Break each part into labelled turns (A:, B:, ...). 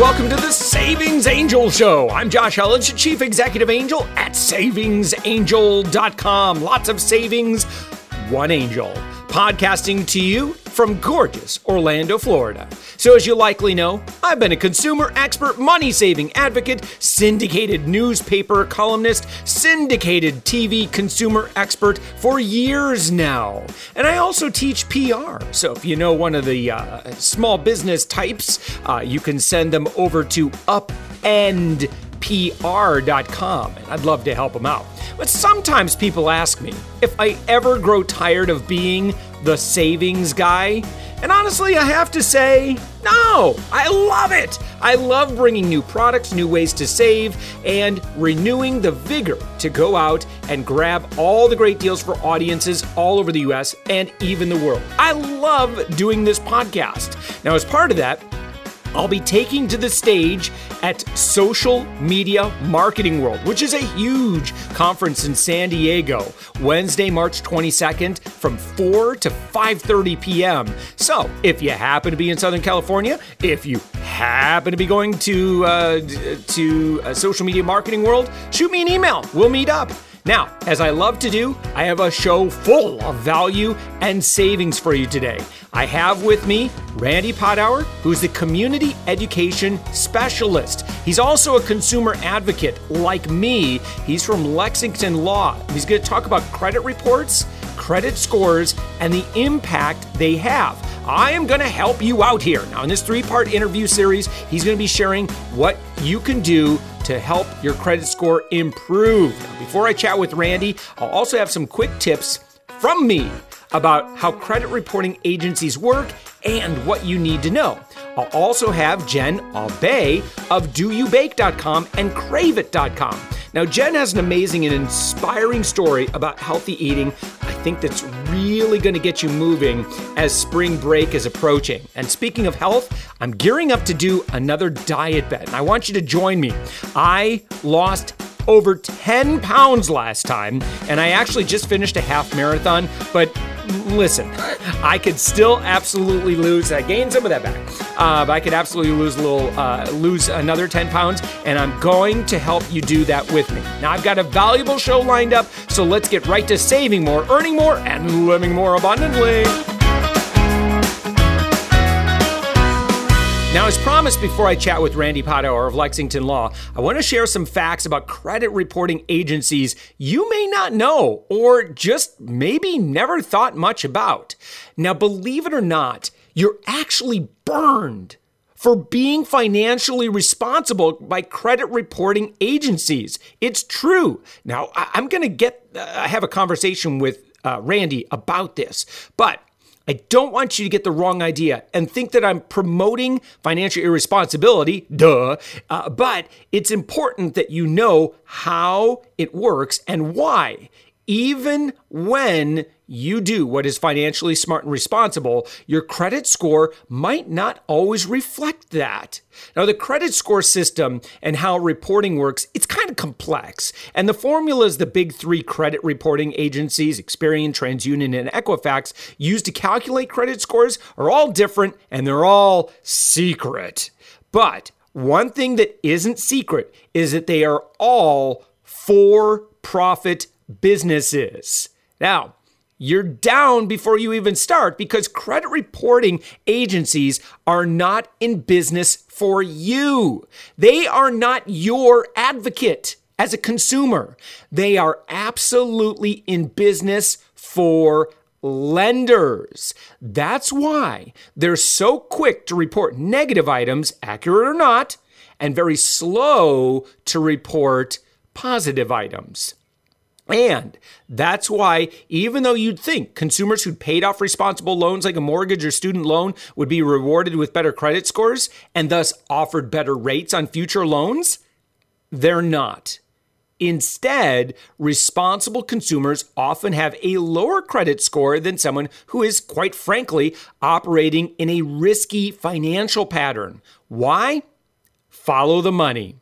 A: welcome to the Savings Angel Show. I'm Josh Elledge, Chief Executive Angel at savingsangel.com. Lots of savings, one angel. Podcasting to you from gorgeous Orlando, Florida. So, as you likely know, I've been a consumer expert, money saving advocate, syndicated newspaper columnist, syndicated TV consumer expert for years now. And I also teach PR. So, if you know one of the uh, small business types, uh, you can send them over to upendpr.com, and I'd love to help them out. But sometimes people ask me if I ever grow tired of being the savings guy. And honestly, I have to say, no, I love it. I love bringing new products, new ways to save, and renewing the vigor to go out and grab all the great deals for audiences all over the US and even the world. I love doing this podcast. Now, as part of that, I'll be taking to the stage at Social Media Marketing World, which is a huge conference in San Diego, Wednesday, March 22nd from 4 to 5:30 p.m. So, if you happen to be in Southern California, if you happen to be going to uh, to uh, Social Media Marketing World, shoot me an email. We'll meet up. Now, as I love to do, I have a show full of value and savings for you today. I have with me Randy Padawer, who's the community education specialist. He's also a consumer advocate like me. He's from Lexington Law. He's going to talk about credit reports, credit scores, and the impact they have. I am going to help you out here. Now, in this three part interview series, he's going to be sharing what you can do to help your credit score improve. Now, before I chat with Randy, I'll also have some quick tips from me about how credit reporting agencies work and what you need to know. I'll also have Jenn Aube of doyoubake.com and craveit.com. Now, Jenn has an amazing and inspiring story about healthy eating. I think that's really going to get you moving as spring break is approaching. And speaking of health, I'm gearing up to do another DietBet, and I want you to join me. I lost over 10 pounds last time, and I actually just finished a half marathon, but listen, I could still absolutely lose. I gained some of that back, uh, but I could absolutely lose a little, uh, lose another 10 pounds, and I'm going to help you do that with me. Now, I've got a valuable show lined up, so let's get right to saving more, earning more, and living more abundantly. Now, as promised before I chat with Randy Padawer of Lexington Law, I want to share some facts about credit reporting agencies you may not know or just maybe never thought much about. Now, believe it or not, you're actually burned for being financially responsible by credit reporting agencies. It's true. Now, I'm going to get, I have a conversation with uh, Randy about this, but I don't want you to get the wrong idea and think that I'm promoting financial irresponsibility, duh. Uh, but it's important that you know how it works and why. Even when you do what is financially smart and responsible, your credit score might not always reflect that. Now, the credit score system and how reporting works, it's kind of complex. And the formulas the big three credit reporting agencies, Experian, TransUnion, and Equifax, use to calculate credit scores are all different and they're all secret. But one thing that isn't secret is that they are all for profit businesses. Now, you're down before you even start because credit reporting agencies are not in business for you. They are not your advocate as a consumer. They are absolutely in business for lenders. That's why they're so quick to report negative items, accurate or not, and very slow to report positive items. And that's why, even though you'd think consumers who'd paid off responsible loans like a mortgage or student loan would be rewarded with better credit scores and thus offered better rates on future loans, they're not. Instead, responsible consumers often have a lower credit score than someone who is, quite frankly, operating in a risky financial pattern. Why? Follow the money.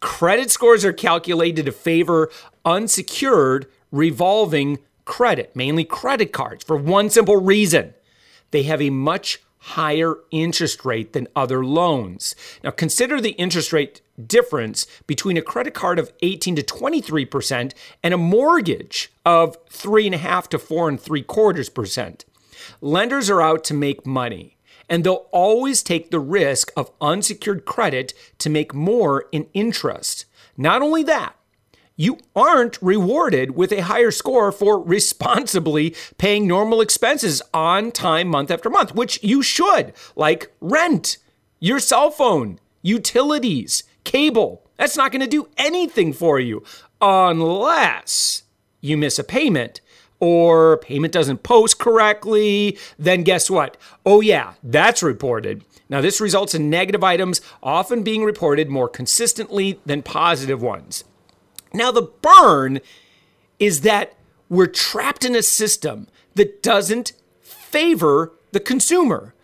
A: Credit scores are calculated to favor unsecured revolving credit, mainly credit cards, for one simple reason they have a much higher interest rate than other loans. Now, consider the interest rate difference between a credit card of 18 to 23% and a mortgage of three and a half to four and three quarters percent. Lenders are out to make money, and they'll always take the risk of unsecured credit to make more in interest. Not only that, you aren't rewarded with a higher score for responsibly paying normal expenses on time month after month, which you should, like rent, your cell phone, utilities, cable. That's not going to do anything for you unless you miss a payment or payment doesn't post correctly. Then guess what? Oh, yeah, that's reported. Now, this results in negative items often being reported more consistently than positive ones. Now, the burn is that we're trapped in a system that doesn't favor the consumer.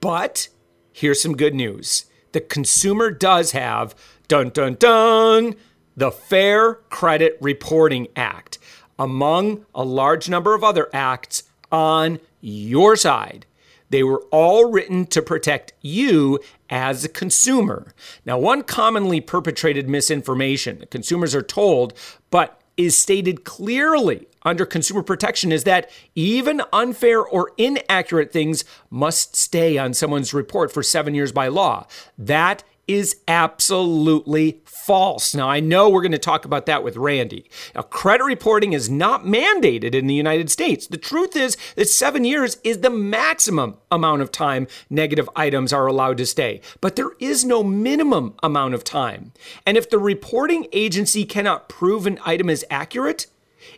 A: But here's some good news the consumer does have, dun dun dun, the Fair Credit Reporting Act, among a large number of other acts on your side. They were all written to protect you as a consumer. Now, one commonly perpetrated misinformation that consumers are told, but is stated clearly under consumer protection is that even unfair or inaccurate things must stay on someone's report for seven years by law. That is absolutely false. Now, I know we're going to talk about that with Randy. Now, credit reporting is not mandated in the United States. The truth is that seven years is the maximum amount of time negative items are allowed to stay, but there is no minimum amount of time. And if the reporting agency cannot prove an item is accurate,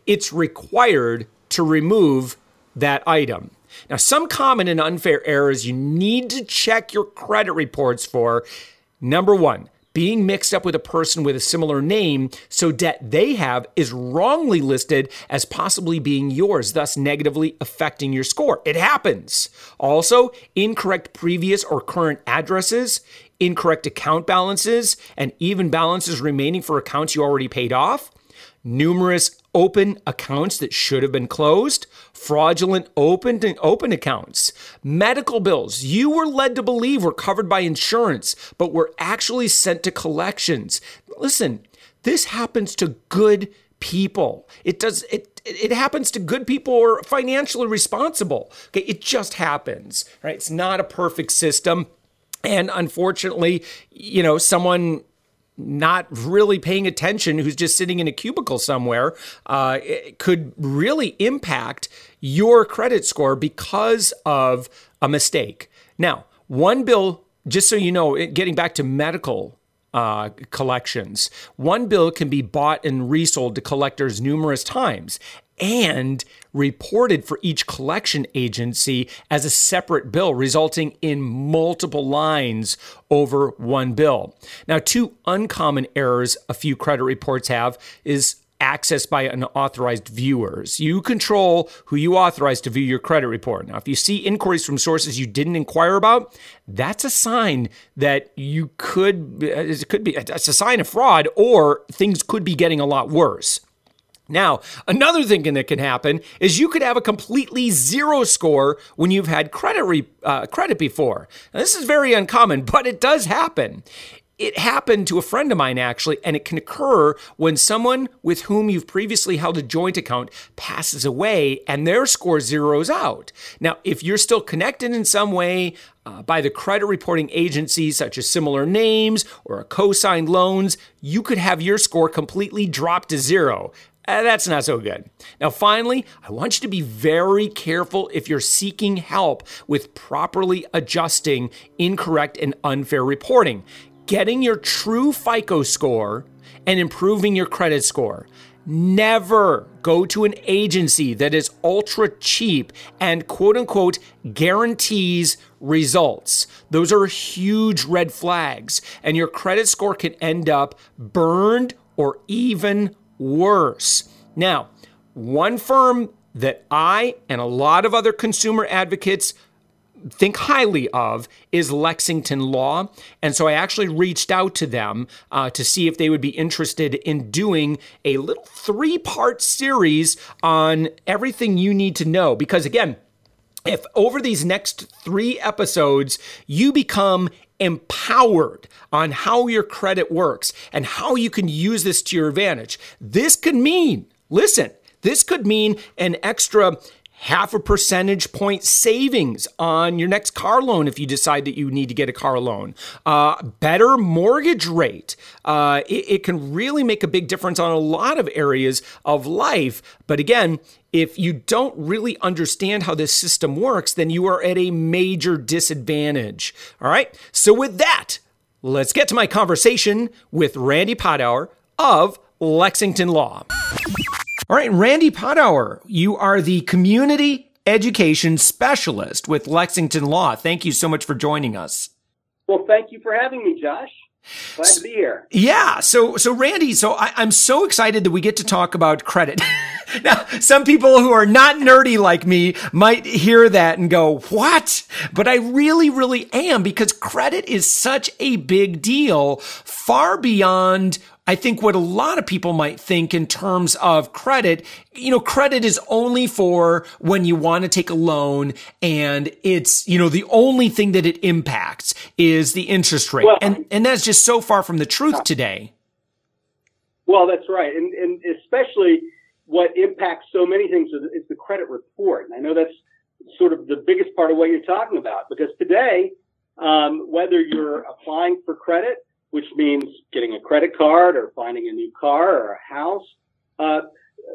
A: it's required to remove that item. Now, some common and unfair errors you need to check your credit reports for Number one, being mixed up with a person with a similar name, so debt they have is wrongly listed as possibly being yours, thus negatively affecting your score. It happens. Also, incorrect previous or current addresses, incorrect account balances, and even balances remaining for accounts you already paid off numerous open accounts that should have been closed, fraudulent open open accounts, medical bills you were led to believe were covered by insurance but were actually sent to collections. Listen, this happens to good people. It does it it happens to good people who are financially responsible. Okay, it just happens. Right? It's not a perfect system. And unfortunately, you know, someone not really paying attention, who's just sitting in a cubicle somewhere, uh, could really impact your credit score because of a mistake. Now, one bill, just so you know, getting back to medical uh, collections. One bill can be bought and resold to collectors numerous times and reported for each collection agency as a separate bill, resulting in multiple lines over one bill. Now, two uncommon errors a few credit reports have is access by unauthorized viewers. You control who you authorize to view your credit report. Now, if you see inquiries from sources you didn't inquire about, that's a sign that you could uh, it could be it's a sign of fraud or things could be getting a lot worse. Now, another thing that can happen is you could have a completely zero score when you've had credit re, uh, credit before. Now, this is very uncommon, but it does happen. It happened to a friend of mine actually, and it can occur when someone with whom you've previously held a joint account passes away and their score zeroes out. Now, if you're still connected in some way uh, by the credit reporting agencies, such as similar names or a co signed loans, you could have your score completely drop to zero. Uh, that's not so good. Now, finally, I want you to be very careful if you're seeking help with properly adjusting incorrect and unfair reporting. Getting your true FICO score and improving your credit score. Never go to an agency that is ultra cheap and quote unquote guarantees results. Those are huge red flags, and your credit score can end up burned or even worse. Now, one firm that I and a lot of other consumer advocates think highly of is Lexington Law. And so I actually reached out to them uh, to see if they would be interested in doing a little three part series on everything you need to know. Because again, if over these next three episodes you become empowered on how your credit works and how you can use this to your advantage, this could mean, listen, this could mean an extra half a percentage point savings on your next car loan if you decide that you need to get a car loan. Uh, better mortgage rate. Uh, it, it can really make a big difference on a lot of areas of life. But again, if you don't really understand how this system works, then you are at a major disadvantage. All right. So, with that, let's get to my conversation with Randy Padawer of Lexington Law. All right, Randy Padawer, you are the community education specialist with Lexington Law. Thank you so much for joining us.
B: Well, thank you for having me, Josh. Glad to be here.
A: Yeah. So, so Randy, so I, am so excited that we get to talk about credit. now, some people who are not nerdy like me might hear that and go, what? But I really, really am because credit is such a big deal far beyond I think what a lot of people might think in terms of credit, you know, credit is only for when you want to take a loan and it's, you know, the only thing that it impacts is the interest rate. Well, and, and that's just so far from the truth today.
B: Well, that's right. And, and especially what impacts so many things is the credit report. And I know that's sort of the biggest part of what you're talking about because today, um, whether you're applying for credit which means getting a credit card or finding a new car or a house. Uh,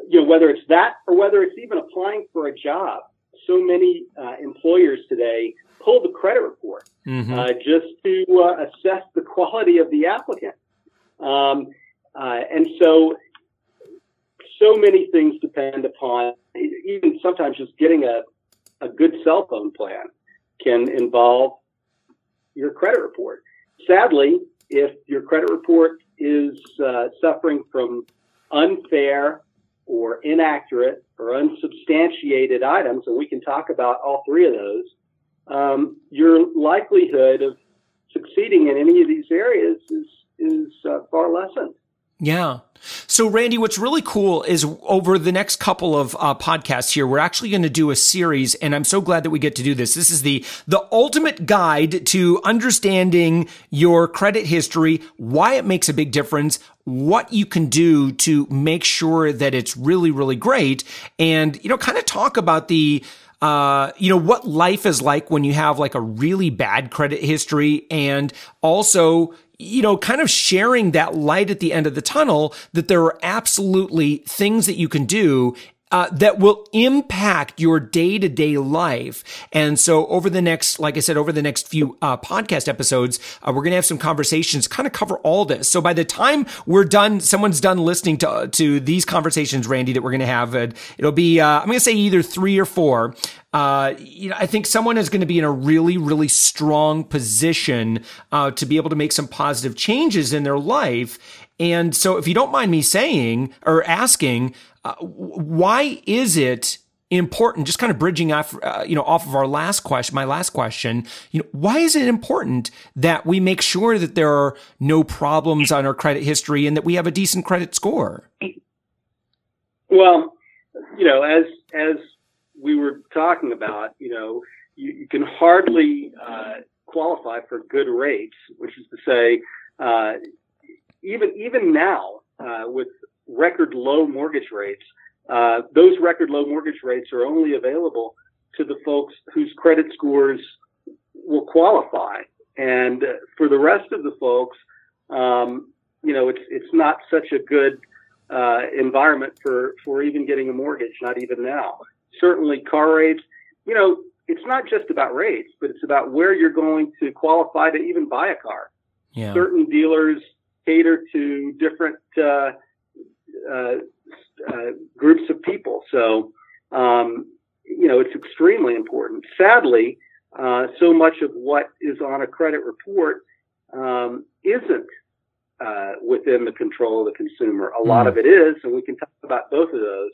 B: you know, whether it's that or whether it's even applying for a job. So many uh, employers today pull the credit report mm-hmm. uh, just to uh, assess the quality of the applicant. Um, uh, and so, so many things depend upon even sometimes just getting a, a good cell phone plan can involve your credit report. Sadly, if your credit report is uh, suffering from unfair or inaccurate or unsubstantiated items, and we can talk about all three of those, um, your likelihood of succeeding in any of these areas is is uh, far lessened.
A: Yeah. So, Randy, what's really cool is over the next couple of uh, podcasts here, we're actually going to do a series, and I'm so glad that we get to do this. This is the the ultimate guide to understanding your credit history, why it makes a big difference, what you can do to make sure that it's really, really great, and you know, kind of talk about the uh, you know, what life is like when you have like a really bad credit history and also, you know, kind of sharing that light at the end of the tunnel that there are absolutely things that you can do uh, that will impact your day to day life. And so over the next, like I said, over the next few uh, podcast episodes, uh, we're going to have some conversations, kind of cover all this. So by the time we're done, someone's done listening to, to these conversations, Randy, that we're going to have, it'll be, uh, I'm going to say either three or four. Uh, you know, I think someone is going to be in a really, really strong position uh, to be able to make some positive changes in their life. And so, if you don't mind me saying or asking, uh, why is it important? Just kind of bridging off, uh, you know, off of our last question, my last question. You know, why is it important that we make sure that there are no problems on our credit history and that we have a decent credit score?
B: Well, you know, as as we were talking about, you know, you, you can hardly uh, qualify for good rates, which is to say, uh, even even now uh, with record low mortgage rates, uh, those record low mortgage rates are only available to the folks whose credit scores will qualify, and for the rest of the folks, um, you know, it's it's not such a good uh, environment for for even getting a mortgage, not even now certainly car rates. You know, it's not just about rates, but it's about where you're going to qualify to even buy a car. Yeah. Certain dealers cater to different uh, groups of people. So, um, you know, it's extremely important. Sadly, uh, so much of what is on a credit report um, isn't uh, within the control of the consumer. A lot of it is, and we can talk about both of those.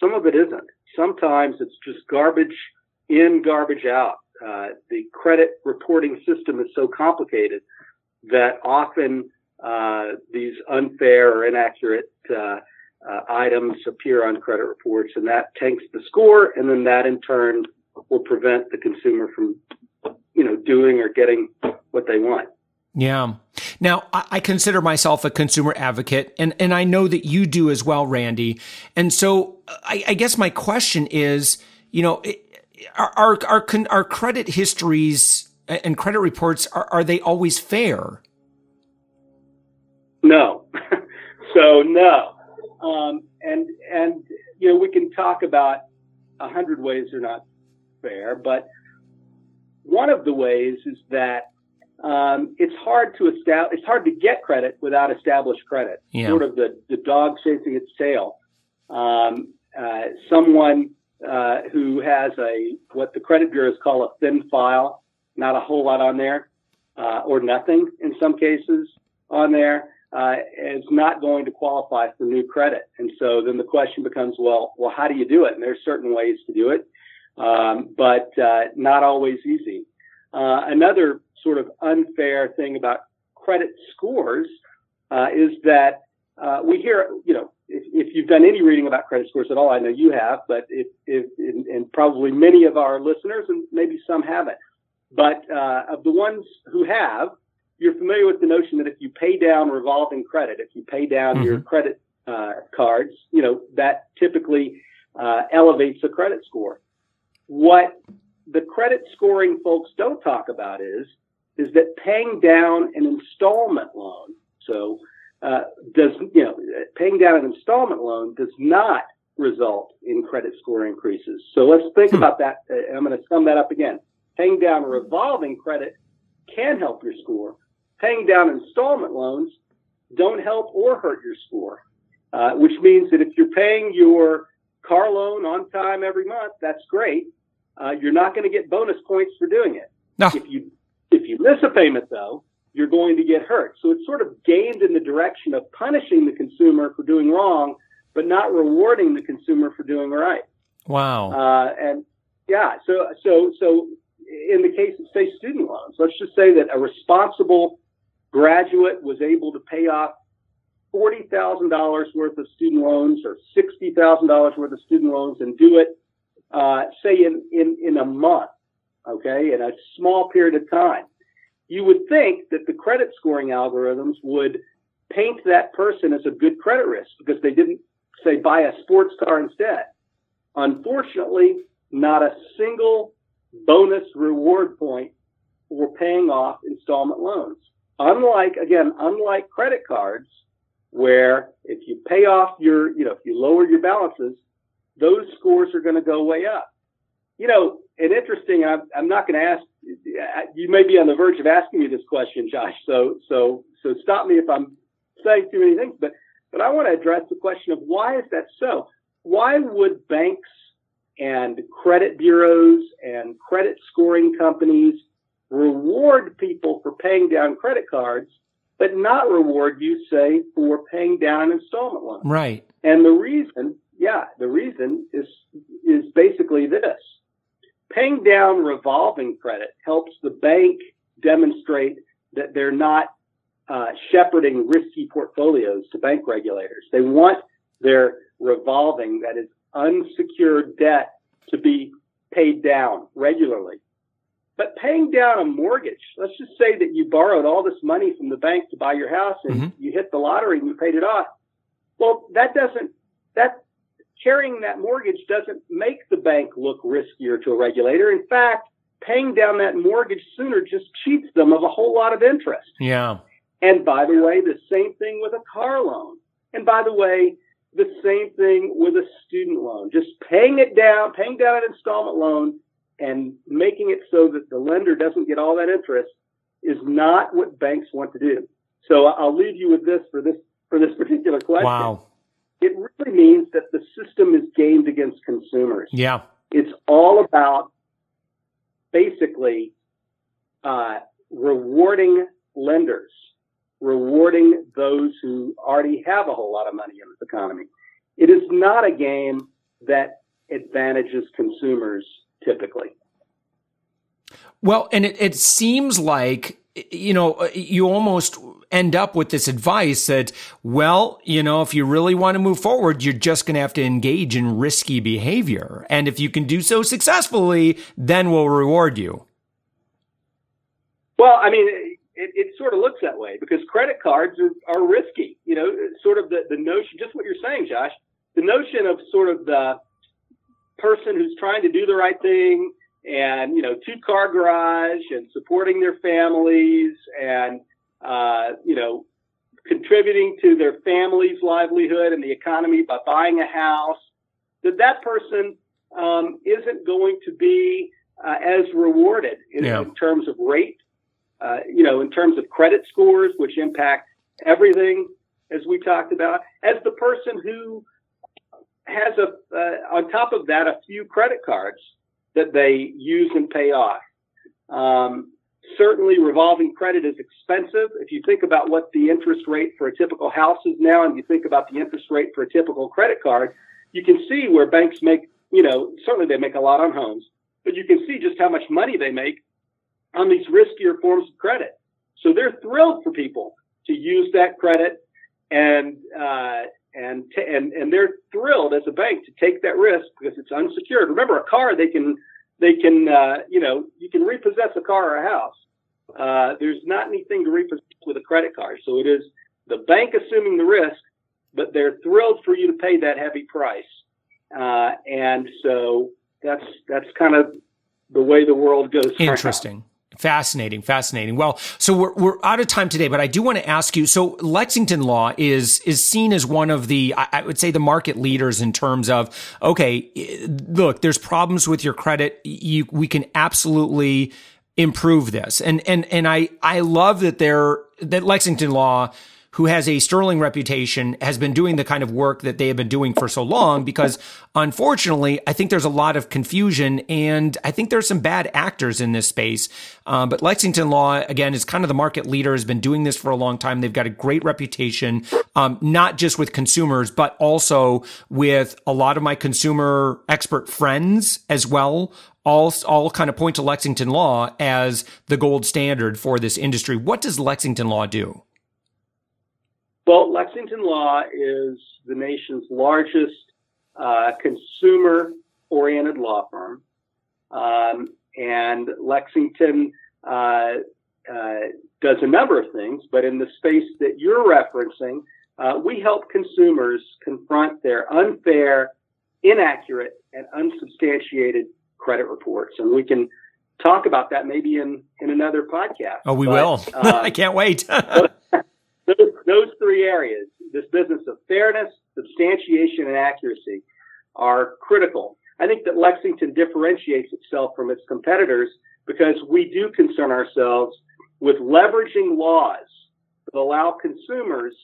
B: Some of it isn't. Sometimes it's just garbage in, garbage out. Uh, the credit reporting system is so complicated that often uh, these unfair or inaccurate uh, uh, items appear on credit reports, and that tanks the score, and then that in turn will prevent the consumer from, you know, doing or getting what they want.
A: Yeah. Now, I consider myself a consumer advocate, and, and I know that you do as well, Randy. And so I, I guess my question is, you know, are, are, are, are credit histories and credit reports, are, are they always fair?
B: No. so, no. Um, and, and, you know, we can talk about a hundred ways they're not fair, but one of the ways is that um, it's hard to establish, it's hard to get credit without established credit. Yeah. Sort of the, the dog chasing its tail. Um, uh, someone uh, who has a what the credit bureaus call a thin file, not a whole lot on there, uh, or nothing in some cases on there, uh, is not going to qualify for new credit. And so then the question becomes, well, well, how do you do it? And there's certain ways to do it, um, but uh, not always easy. Uh, another sort of unfair thing about credit scores is that we hear, you know, if, if, you've done any reading about credit scores at all, I know you have, but if, if and, and probably many of our listeners, and maybe some haven't, but uh, of the ones who have, you're familiar with the notion that if you pay down revolving credit, if you pay down mm-hmm. your credit uh, cards, you know that typically uh, elevates the credit score. What the credit scoring folks don't talk about is is that paying down an installment loan, so uh, does you know paying down an installment loan does not result in credit score increases. So let's think hmm. about that. Uh, I'm going to sum that up again. Paying down revolving credit can help your score. Paying down installment loans don't help or hurt your score, uh, which means that if you're paying your car loan on time every month, that's great. Uh, you're not going to get bonus points for doing it. No. If you if you miss a payment though, you're going to get hurt. So it's sort of gained in the direction of punishing the consumer for doing wrong, but not rewarding the consumer for doing right.
A: Wow.
B: Uh, and yeah, so so so in the case of say student loans, let's just say that a responsible graduate was able to pay off forty thousand dollars worth of student loans or sixty thousand dollars worth of student loans and do it, uh, say in in in a month, okay, in a small period of time you would think that the credit scoring algorithms would paint that person as a good credit risk because they didn't say buy a sports car instead. Unfortunately, not a single bonus reward point for paying off installment loans. Unlike, again, unlike credit cards, where if you pay off your, you know, if you lower your balances, those scores are going to go way up. You know, and interesting, I'm, I'm not going to ask you may be on the verge of asking me this question, Josh. So, so, so stop me if I'm saying too many things, but, but I want to address the question of why is that so? Why would banks and credit bureaus and credit scoring companies reward people for paying down credit cards, but not reward you, say, for paying down an installment loan?
A: Right.
B: And the reason, yeah, the reason is, is basically this Paying down revolving credit helps the bank demonstrate that they're not uh, shepherding risky portfolios to bank regulators. They want their revolving, that is unsecured debt, to be paid down regularly. But paying down a mortgage, let's just say that you borrowed all this money from the bank to buy your house and mm-hmm. you hit the lottery and you paid it off. Well, that doesn't, that carrying that mortgage doesn't make the bank look riskier to a regulator. In fact, paying down that mortgage sooner just cheats them of a whole lot of interest.
A: Yeah.
B: And by the way, the same thing with a car loan. And by the way, the same thing with a student loan. Just paying it down, paying down an installment loan and making it so that the lender doesn't get all that interest is not what banks want to do. So I'll leave you with this for this for this particular question.
A: Wow
B: it really means that the system is gamed against consumers.
A: Yeah.
B: It's all about basically uh, rewarding lenders, rewarding those who already have a whole lot of money in this economy. It is not a game that advantages consumers typically.
A: Well, and it, it seems like, you know, you almost end up with this advice that, well, you know, if you really want to move forward, you're just going to have to engage in risky behavior. And if you can do so successfully, then we'll reward you.
B: Well, I mean, it, it sort of looks that way because credit cards are, are risky. You know, sort of the, the notion, just what you're saying, Josh, the notion of sort of the person who's trying to do the right thing and, you know, two car garage and supporting their families and, uh, you know, contributing to their family's livelihood and the economy by buying a house, that that person um, isn't going to be uh, as rewarded in, yeah. in terms of rate uh, you know, in terms of credit scores, which impact everything, as we talked about, as the person who has a, uh, on top of that, a few credit cards that they use and pay off. Um, certainly revolving credit is expensive. If you think about what the interest rate for a typical house is now, and you think about the interest rate for a typical credit card, you can see where banks make, you know, certainly they make a lot on homes, but you can see just how much money they make on these riskier forms of credit. So they're thrilled for people to use that credit and, uh, and, t- and, and they're thrilled as a bank to take that risk because it's unsecured. Remember a car, they can, they can, uh, you know, you can repossess a car or a house. Uh, there's not anything to repossess with a credit card. So it is the bank assuming the risk, but they're thrilled for you to pay that heavy price. Uh, and so that's, that's kind of the way the world goes.
A: Interesting. Fascinating, fascinating. Well, so we're we're out of time today, but I do want to ask you. So Lexington Law is is seen as one of the I would say the market leaders in terms of okay, look, there's problems with your credit. You we can absolutely improve this, and and and I I love that they're that Lexington Law who has a sterling reputation has been doing the kind of work that they have been doing for so long because unfortunately i think there's a lot of confusion and i think there's some bad actors in this space um, but lexington law again is kind of the market leader has been doing this for a long time they've got a great reputation um, not just with consumers but also with a lot of my consumer expert friends as well all all kind of point to Lexington Law as the gold standard for this industry. What does Lexington Law do?
B: Well, Lexington Law is the nation's largest uh, consumer oriented law firm. Um, and Lexington uh, uh, does a number of things, but in the space that you're referencing, uh, we help consumers confront their unfair, inaccurate, and unsubstantiated credit reports. And we can talk about that maybe in, in another podcast.
A: Oh, we but, will. Um, I can't wait.
B: those, those three areas, this business of fairness, substantiation, and accuracy, are critical. I think that Lexington differentiates itself from its competitors because we do concern ourselves with leveraging laws that allow consumers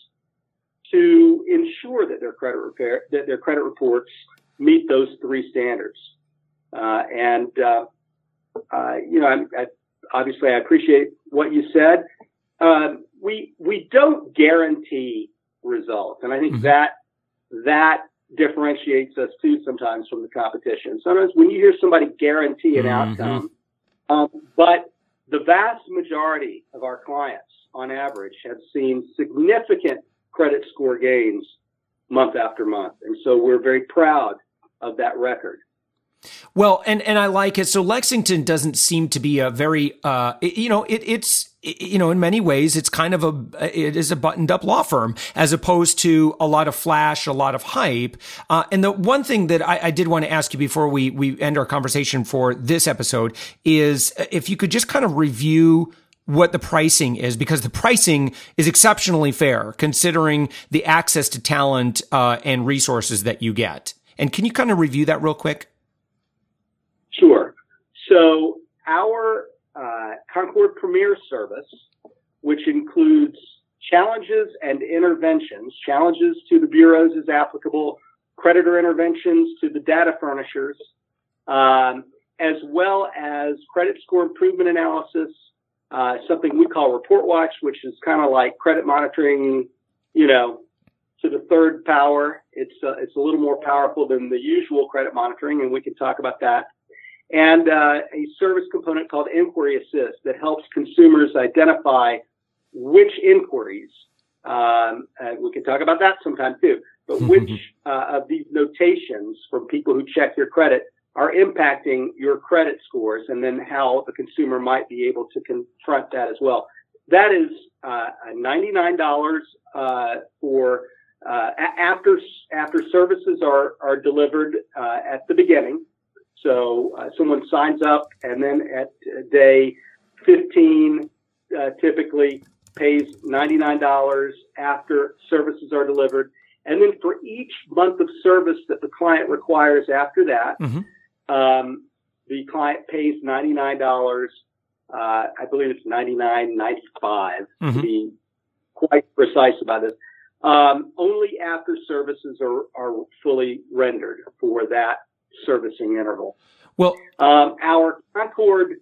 B: to ensure that their credit repair, that their credit reports meet those three standards. Uh, and uh, uh, you know, I, I, obviously, I appreciate what you said. Um, we we don't guarantee results, and I think mm-hmm. that that differentiates us too sometimes from the competition. Sometimes when you hear somebody guarantee an mm-hmm. outcome, um, but the vast majority of our clients, on average, have seen significant credit score gains month after month, and so we're very proud of that record.
A: Well, and and I like it. So Lexington doesn't seem to be a very, uh, you know, it, it's you know, in many ways, it's kind of a, it is a buttoned up law firm as opposed to a lot of flash, a lot of hype. Uh, and the one thing that I, I, did want to ask you before we, we end our conversation for this episode is if you could just kind of review what the pricing is because the pricing is exceptionally fair considering the access to talent, uh, and resources that you get. And can you kind of review that real quick?
B: Sure. So our uh, Concord Premier Service, which includes challenges and interventions, challenges to the bureaus as applicable, creditor interventions to the data furnishers, um, as well as credit score improvement analysis, uh, something we call Report Watch, which is kind of like credit monitoring, you know, to the third power. It's uh, it's a little more powerful than the usual credit monitoring, and we can talk about that and uh, a service component called Inquiry Assist that helps consumers identify which inquiries, um, and we can talk about that sometime too, but which uh, of these notations from people who check your credit are impacting your credit scores and then how the consumer might be able to confront that as well. That is uh, $99 uh, for uh, after after services are are delivered uh, at the beginning. So uh, someone signs up and then at day 15 uh, typically pays $99 after services are delivered. And then for each month of service that the client requires after that, mm-hmm um, the client pays $99. Uh, I believe it's $99.95 mm-hmm. to be quite precise about this. Um, only after services are, are fully rendered for that servicing interval.
A: Well,
B: um, our Concord,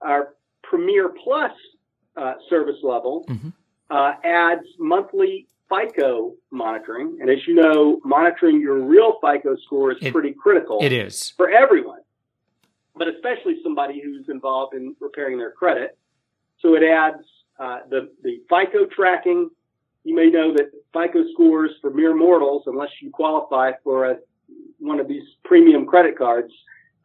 B: our Premier Plus uh, service level mm-hmm. uh, adds monthly FICO monitoring. And as you know, monitoring your real FICO score is it, pretty critical.
A: It is.
B: For everyone, but especially somebody who's involved in repairing their credit. So it adds uh, the, the FICO tracking. You may know that FICO scores for mere mortals, unless you qualify for a, one of these premium credit cards,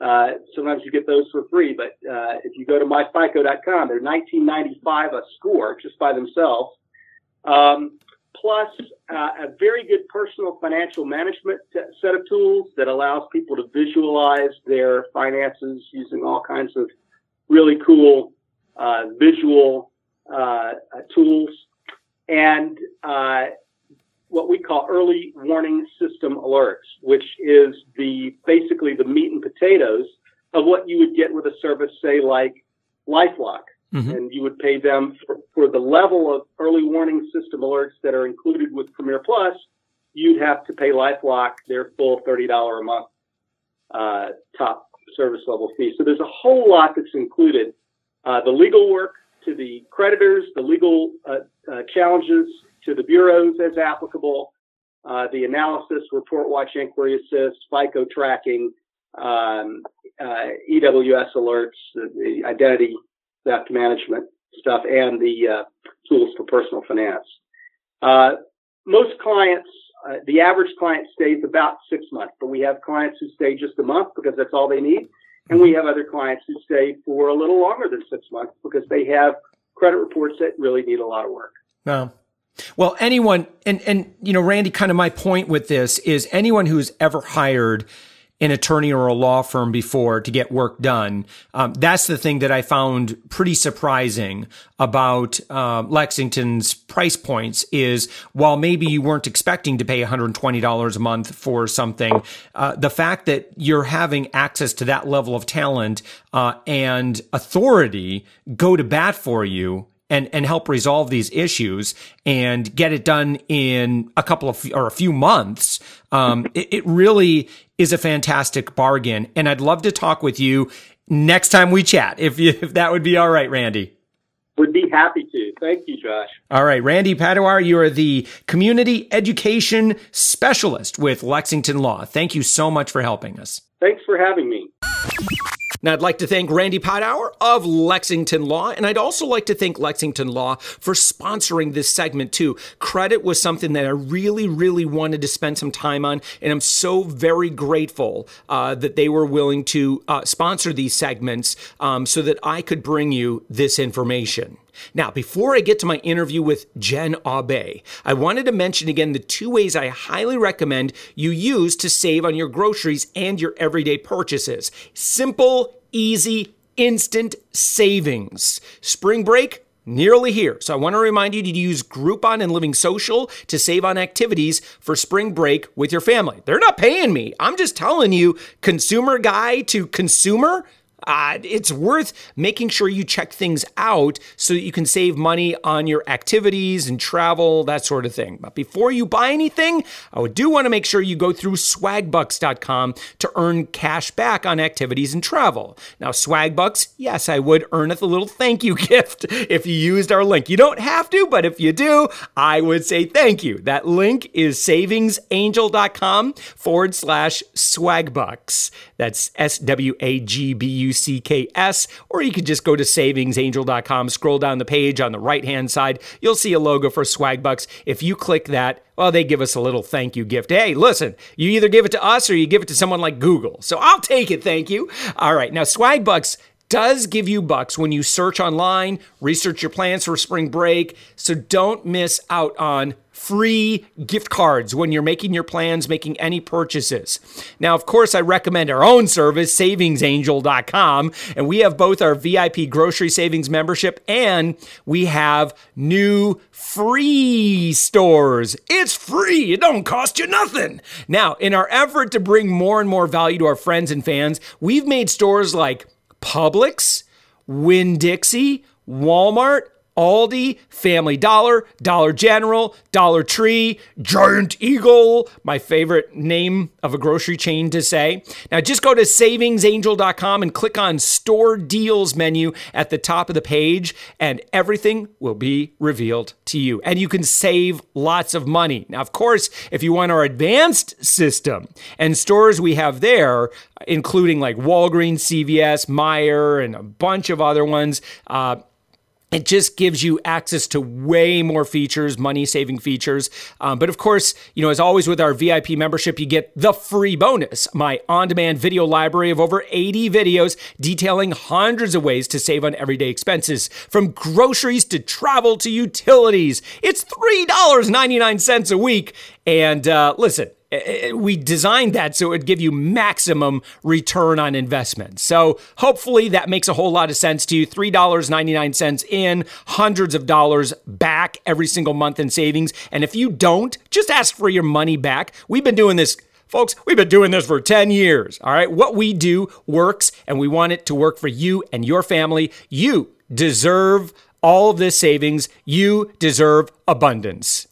B: uh, sometimes you get those for free, but uh, if you go to myfico.com, they're 1995 a score just by themselves. Um, plus uh, a very good personal financial management set of tools that allows people to visualize their finances using all kinds of really cool uh, visual uh, tools and uh, what we call early warning system alerts, which is the basically the meat and potatoes of what you would get with a service, say like LifeLock Mm-hmm. And you would pay them for, for the level of early warning system alerts that are included with Premier Plus. You'd have to pay LifeLock their full $30 a month uh, top service level fee. So there's a whole lot that's included. Uh, the legal work to the creditors, the legal uh, uh challenges to the bureaus as applicable, uh, the analysis, report watch, inquiry assist, FICO tracking, um, uh, EWS alerts, the, the identity theft management stuff and the uh, tools for personal finance. Uh, most clients, uh, the average client stays about six months, but we have clients who stay just a month because that's all they need. And we have other clients who stay for a little longer than six months because they have credit reports that really need a lot of work.
A: Wow. Well, anyone, and, and, you know, Randy, kind of my point with this is anyone who's ever hired an attorney or a law firm before to get work done. Um, that's the thing that I found pretty surprising about uh, Lexington's price points is while maybe you weren't expecting to pay $120 a month for something, uh, the fact that you're having access to that level of talent uh, and authority go to bat for you and and help resolve these issues and get it done in a couple of or a few months um, it, it, really is a fantastic bargain and i'd love to talk with you next time we chat if you, if that would be all right randy
B: would be happy to. Thank you, Josh.
A: All right. Randy Padawer, you are the community education specialist with Lexington Law. Thank you so much for helping us.
B: Thanks for having me.
A: Now, I'd like to thank Randy Padawer of Lexington Law, and I'd also like to thank Lexington Law for sponsoring this segment too. Credit was something that I really, really wanted to spend some time on, and I'm so very grateful uh, that they were willing to uh, sponsor these segments um, so that I could bring you this information. Now, before I get to my interview with Jenn Aube, I wanted to mention again the two ways I highly recommend you use to save on your groceries and your everyday purchases. Simple, easy, instant savings. Spring break, nearly here. So I want to remind you to use Groupon and Living Social to save on activities for spring break with your family. They're not paying me. I'm just telling you, consumer guy to consumer, uh, it's worth making sure you check things out so that you can save money on your activities and travel, that sort of thing. But before you buy anything, I would do want to make sure you go through swagbucks.com to earn cash back on activities and travel. Now, Swagbucks, yes, I would earn a little thank you gift if you used our link. You don't have to, but if you do, I would say thank you. That link is savingsangel.com forward slash swagbucks. That's S W A G B U C K S, or you could just go to savingsangel.com, scroll down the page on the right hand side. You'll see a logo for Swagbucks. If you click that, well, they give us a little thank you gift. Hey, listen, you either give it to us or you give it to someone like Google. So I'll take it, thank you. All right, now Swagbucks does give you bucks when you search online, research your plans for spring break. So don't miss out on free gift cards when you're making your plans, making any purchases. Now, of course, I recommend our own service, savingsangel.com, and we have both our VIP grocery savings membership and we have new free stores. It's free. It don't cost you nothing. Now, in our effort to bring more and more value to our friends and fans, we've made stores like Publix, Winn Dixie, Walmart, Aldi, Family Dollar, Dollar General, Dollar Tree, Giant Eagle, my favorite name of a grocery chain to say. Now just go to savingsangel.com and click on Store Deals menu at the top of the page, and everything will be revealed to you. And you can save lots of money. Now, of course, if you want our advanced system and stores we have there, including like Walgreens, CVS, Meijer, and a bunch of other ones, uh, it just gives you access to way more features, money saving features. Um, but of course, you know, as always with our VIP membership, you get the free bonus my on demand video library of over 80 videos detailing hundreds of ways to save on everyday expenses, from groceries to travel to utilities. It's $3.99 a week. And uh, listen, Eh, eh, eh, we designed that so it would give you maximum return on investment. So hopefully that makes a whole lot of sense to you. $3.99 in, hundreds of dollars back every single month in savings. And if you don't, just ask for your money back. We've been doing this Folks, we've been doing this for 10 years. All right. What we do works, and we want it to work for you and your family. You deserve all of this savings. You deserve abundance.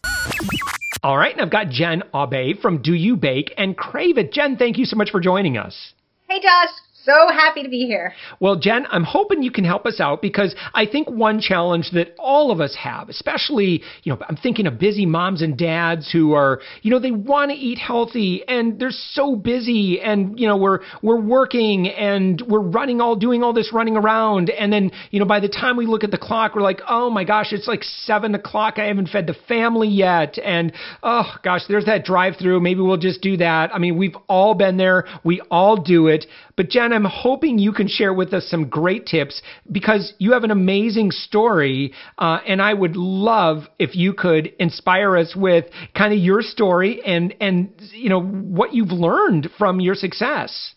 A: All right, and I've got Jenn Aube from Do You Bake and Crave It. Jenn, thank you so much for joining us.
C: Hey, Josh. So happy to be here.
A: Well, Jenn, I'm hoping you can help us out because I think one challenge that all of us have, especially, you know, I'm thinking of busy moms and dads who are, you know, they want to eat healthy and they're so busy and, you know, we're we're working and we're running all doing all this running around and then, you know, by the time we look at the clock, we're like, oh my gosh, it's like seven o'clock. I haven't fed the family yet. And oh gosh, there's that drive through. Maybe we'll just do that. I mean, we've all been there. We all do it. But Jenn, I'm hoping you can share with us some great tips because you have an amazing story, uh, and I would love if you could inspire us with kind of your story and and you know what you've learned from your success.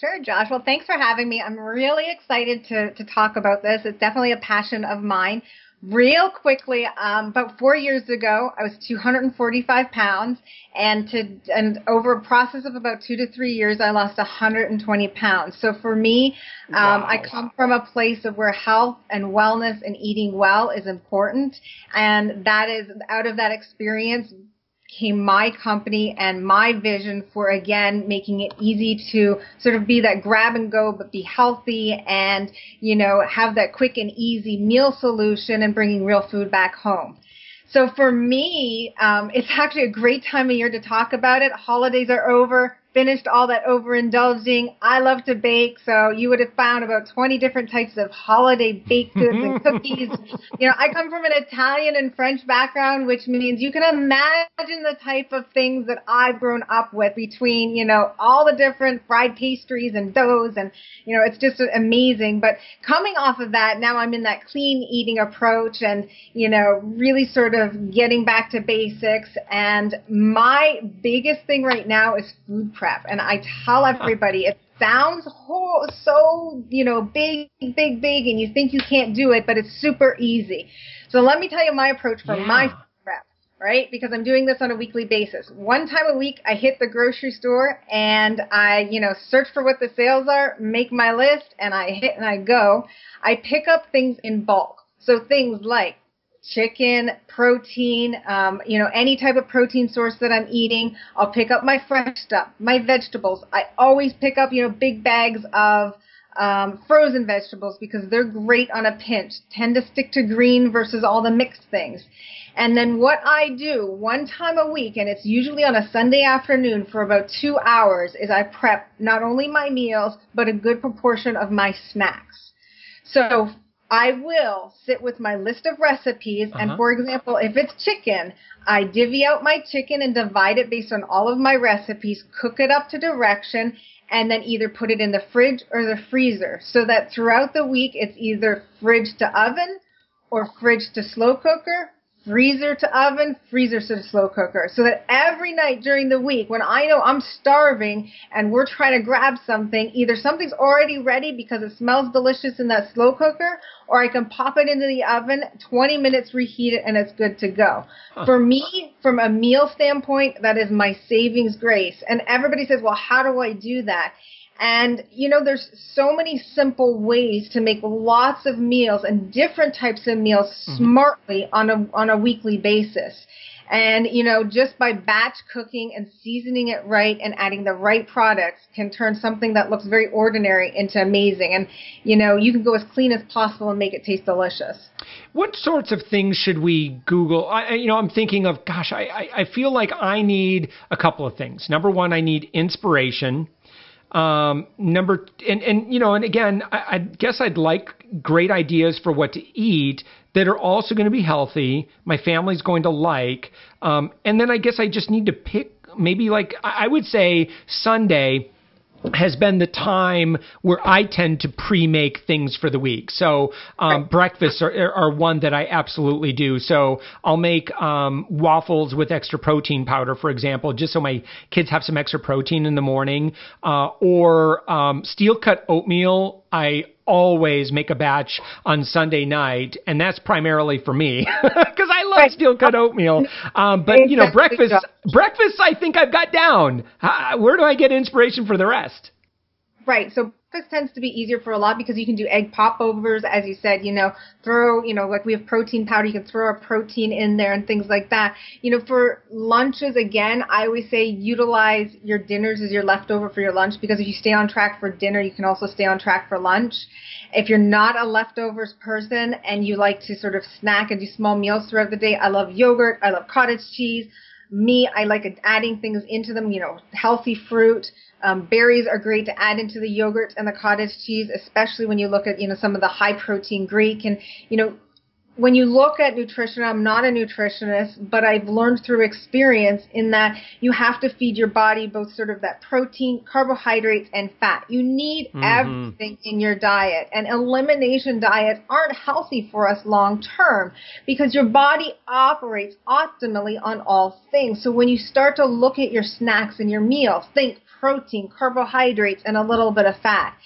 C: Sure, Josh. Well, thanks for having me. I'm really excited to to talk about this. It's definitely a passion of mine. Real quickly, um, about four years ago, I was 245 pounds, and to and over a process of about two to three years, I lost 120 pounds. So for me, um, wow. I come from a place of where health and wellness and eating well is important, and that is out of that experience came my company and my vision for again making it easy to sort of be that grab and go but be healthy and you know have that quick and easy meal solution and bringing real food back home. So for me um, it's actually a great time of year to talk about it. Holidays are over finished all that overindulging. I love to bake, so you would have found about 20 different types of holiday baked goods and mm-hmm. cookies. You know, I come from an Italian and French background, which means you can imagine the type of things that I've grown up with between, you know, all the different fried pastries and doughs and, you know, it's just amazing. But coming off of that, now I'm in that clean eating approach and, you know, really sort of getting back to basics. And my biggest thing right now is food prep. And I tell everybody it sounds whole, so, you know, big, big, big, and you think you can't do it, but it's super easy. So let me tell you my approach for yeah. my prep, right? Because I'm doing this on a weekly basis. One time a week, I hit the grocery store and I, you know, search for what the sales are, make my list, and I hit and I go. I pick up things in bulk. So things like chicken, protein, um, you know, any type of protein source that I'm eating. I'll pick up my fresh stuff, my vegetables. I always pick up, you know, big bags of um, frozen vegetables because they're great on a pinch, tend to stick to green versus all the mixed things. And then what I do one time a week, and it's usually on a Sunday afternoon for about two hours, is I prep not only my meals, but a good proportion of my snacks. So I will sit with my list of recipes, uh-huh. and for example, if it's chicken, I divvy out my chicken and divide it based on all of my recipes, cook it up to direction, and then either put it in the fridge or the freezer so that throughout the week it's either fridge to oven or fridge to slow cooker freezer to oven, freezer to slow cooker. So that every night during the week, when I know I'm starving and we're trying to grab something, either something's already ready because it smells delicious in that slow cooker, or I can pop it into the oven, 20 minutes, reheat it, and it's good to go. Huh. For me, from a meal standpoint, that is my savings grace. And everybody says, well, how do I do that? And, you know, there's so many simple ways to make lots of meals and different types of meals mm-hmm. smartly on a, on a weekly basis. And, you know, just by batch cooking and seasoning it right and adding the right products can turn something that looks very ordinary into amazing. And, you know, you can go as clean as possible and make it taste delicious.
A: What sorts of things should we Google? I, you know, I'm thinking of, gosh, I, I, I feel like I need a couple of things. Number one, I need inspiration um, number and and you know, and again, I, I guess I'd like great ideas for what to eat that are also going to be healthy. My family's going to like, um, and then I guess I just need to pick maybe like I would say Sunday has been the time where I tend to pre-make things for the week. So um, right. breakfasts are, are one that I absolutely do. So I'll make um, waffles with extra protein powder, for example, just so my kids have some extra protein in the morning. Uh, or um, steel cut oatmeal. I always make a batch on Sunday night, and that's primarily for me because I love right. steel cut oatmeal. Um, but you know, breakfast, breakfast, I think I've got down. How, where do I get inspiration for the rest?
C: Right. So tends to be easier for a lot because you can do egg popovers, as you said, you know, throw, you know, like we have protein powder, you can throw a protein in there and things like that. You know, for lunches, again, I always say utilize your dinners as your leftover for your lunch because if you stay on track for dinner, you can also stay on track for lunch. If you're not a leftovers person and you like to sort of snack and do small meals throughout the day, I love yogurt, I love cottage cheese. Me, I like adding things into them, you know, healthy fruit. Um, berries are great to add into the yogurt and the cottage cheese, especially when you look at you know some of the high protein Greek and you know when you look at nutrition, I'm not a nutritionist, but I've learned through experience in that you have to feed your body both sort of that protein, carbohydrates, and fat. You need mm-hmm. everything in your diet. And elimination diets aren't healthy for us long term because your body operates optimally on all things. So when you start to look at your snacks and your meals, think protein, carbohydrates, and a little bit of fat.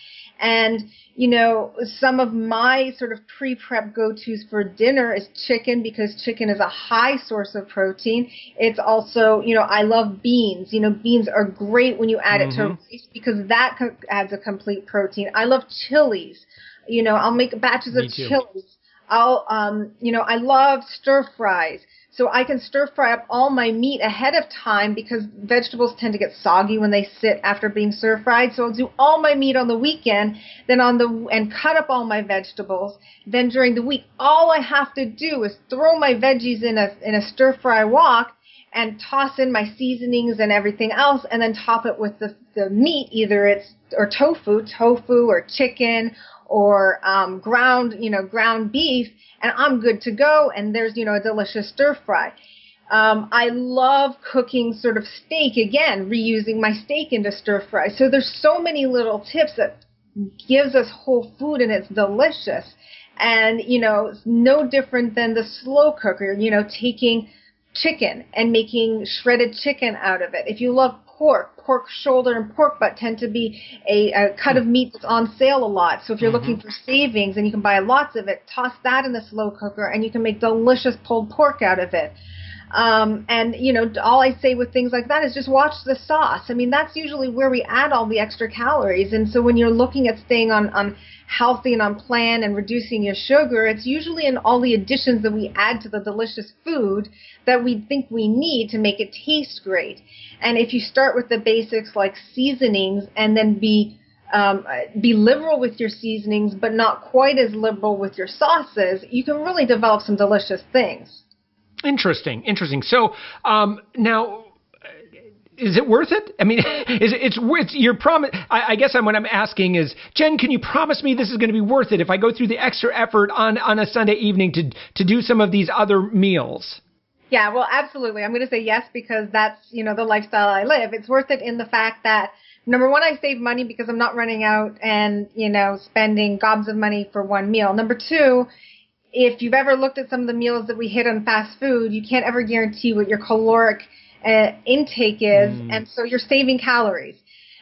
C: And, you know, some of my sort of pre prep go tos for dinner is chicken because chicken is a high source of protein. It's also, you know, I love beans. You know, beans are great when you add mm-hmm. it to mm-hmm. rice because that co- adds a complete protein. I love chilies. You know, I'll make batches Me of too. chilies. I'll, um, you know, I love stir fries. So I can stir fry up all my meat ahead of time because vegetables tend to get soggy when they sit after being stir fried. So I'll do all my meat on the weekend, then on the and cut up all my vegetables. Then during the week, all I have to do is throw my veggies in a in a stir fry wok and toss in my seasonings and everything else and then top it with the, the meat, either it's or tofu, tofu or chicken or um, ground, you know, ground beef, and I'm good to go. And there's, you know, a delicious stir fry. Um, I love cooking sort of steak again, reusing my steak into stir fry. So there's so many little tips that gives us whole food and it's delicious. And, you know, no different than the slow cooker, you know, taking chicken and making shredded chicken out of it. If you love pork. Pork shoulder and pork butt tend to be a, a cut of meat that's on sale a lot. So if you're mm-hmm. looking for savings and you can buy lots of it, toss that in the slow cooker and you can make delicious pulled pork out of it. Um, and you know, all I say with things like that is just watch the sauce. I mean, that's usually where we add all the extra calories. And so when you're looking at staying on on healthy and on plan and reducing your sugar, it's usually in all the additions that we add to the delicious food that we think we need to make it taste great. And if you start with the basics like seasonings and then be um, be liberal with your seasonings, but not quite as liberal with your sauces, you can really develop some delicious things.
A: Interesting, interesting. So um, now is it worth it? I mean, is it, it's worth your promise? I, I guess I'm, what I'm asking is, Jenn, can you promise me this is going to be worth it if I go through the extra effort on on a Sunday evening to to do some of these other meals?
C: Yeah, well, absolutely. I'm going to say yes because that's you know the lifestyle I live. It's worth it in the fact that number one, I save money because I'm not running out and you know spending gobs of money for one meal. Number two if you've ever looked at some of the meals that we hit on fast food, you can't ever guarantee what your caloric uh, intake is, mm. and so you're saving calories.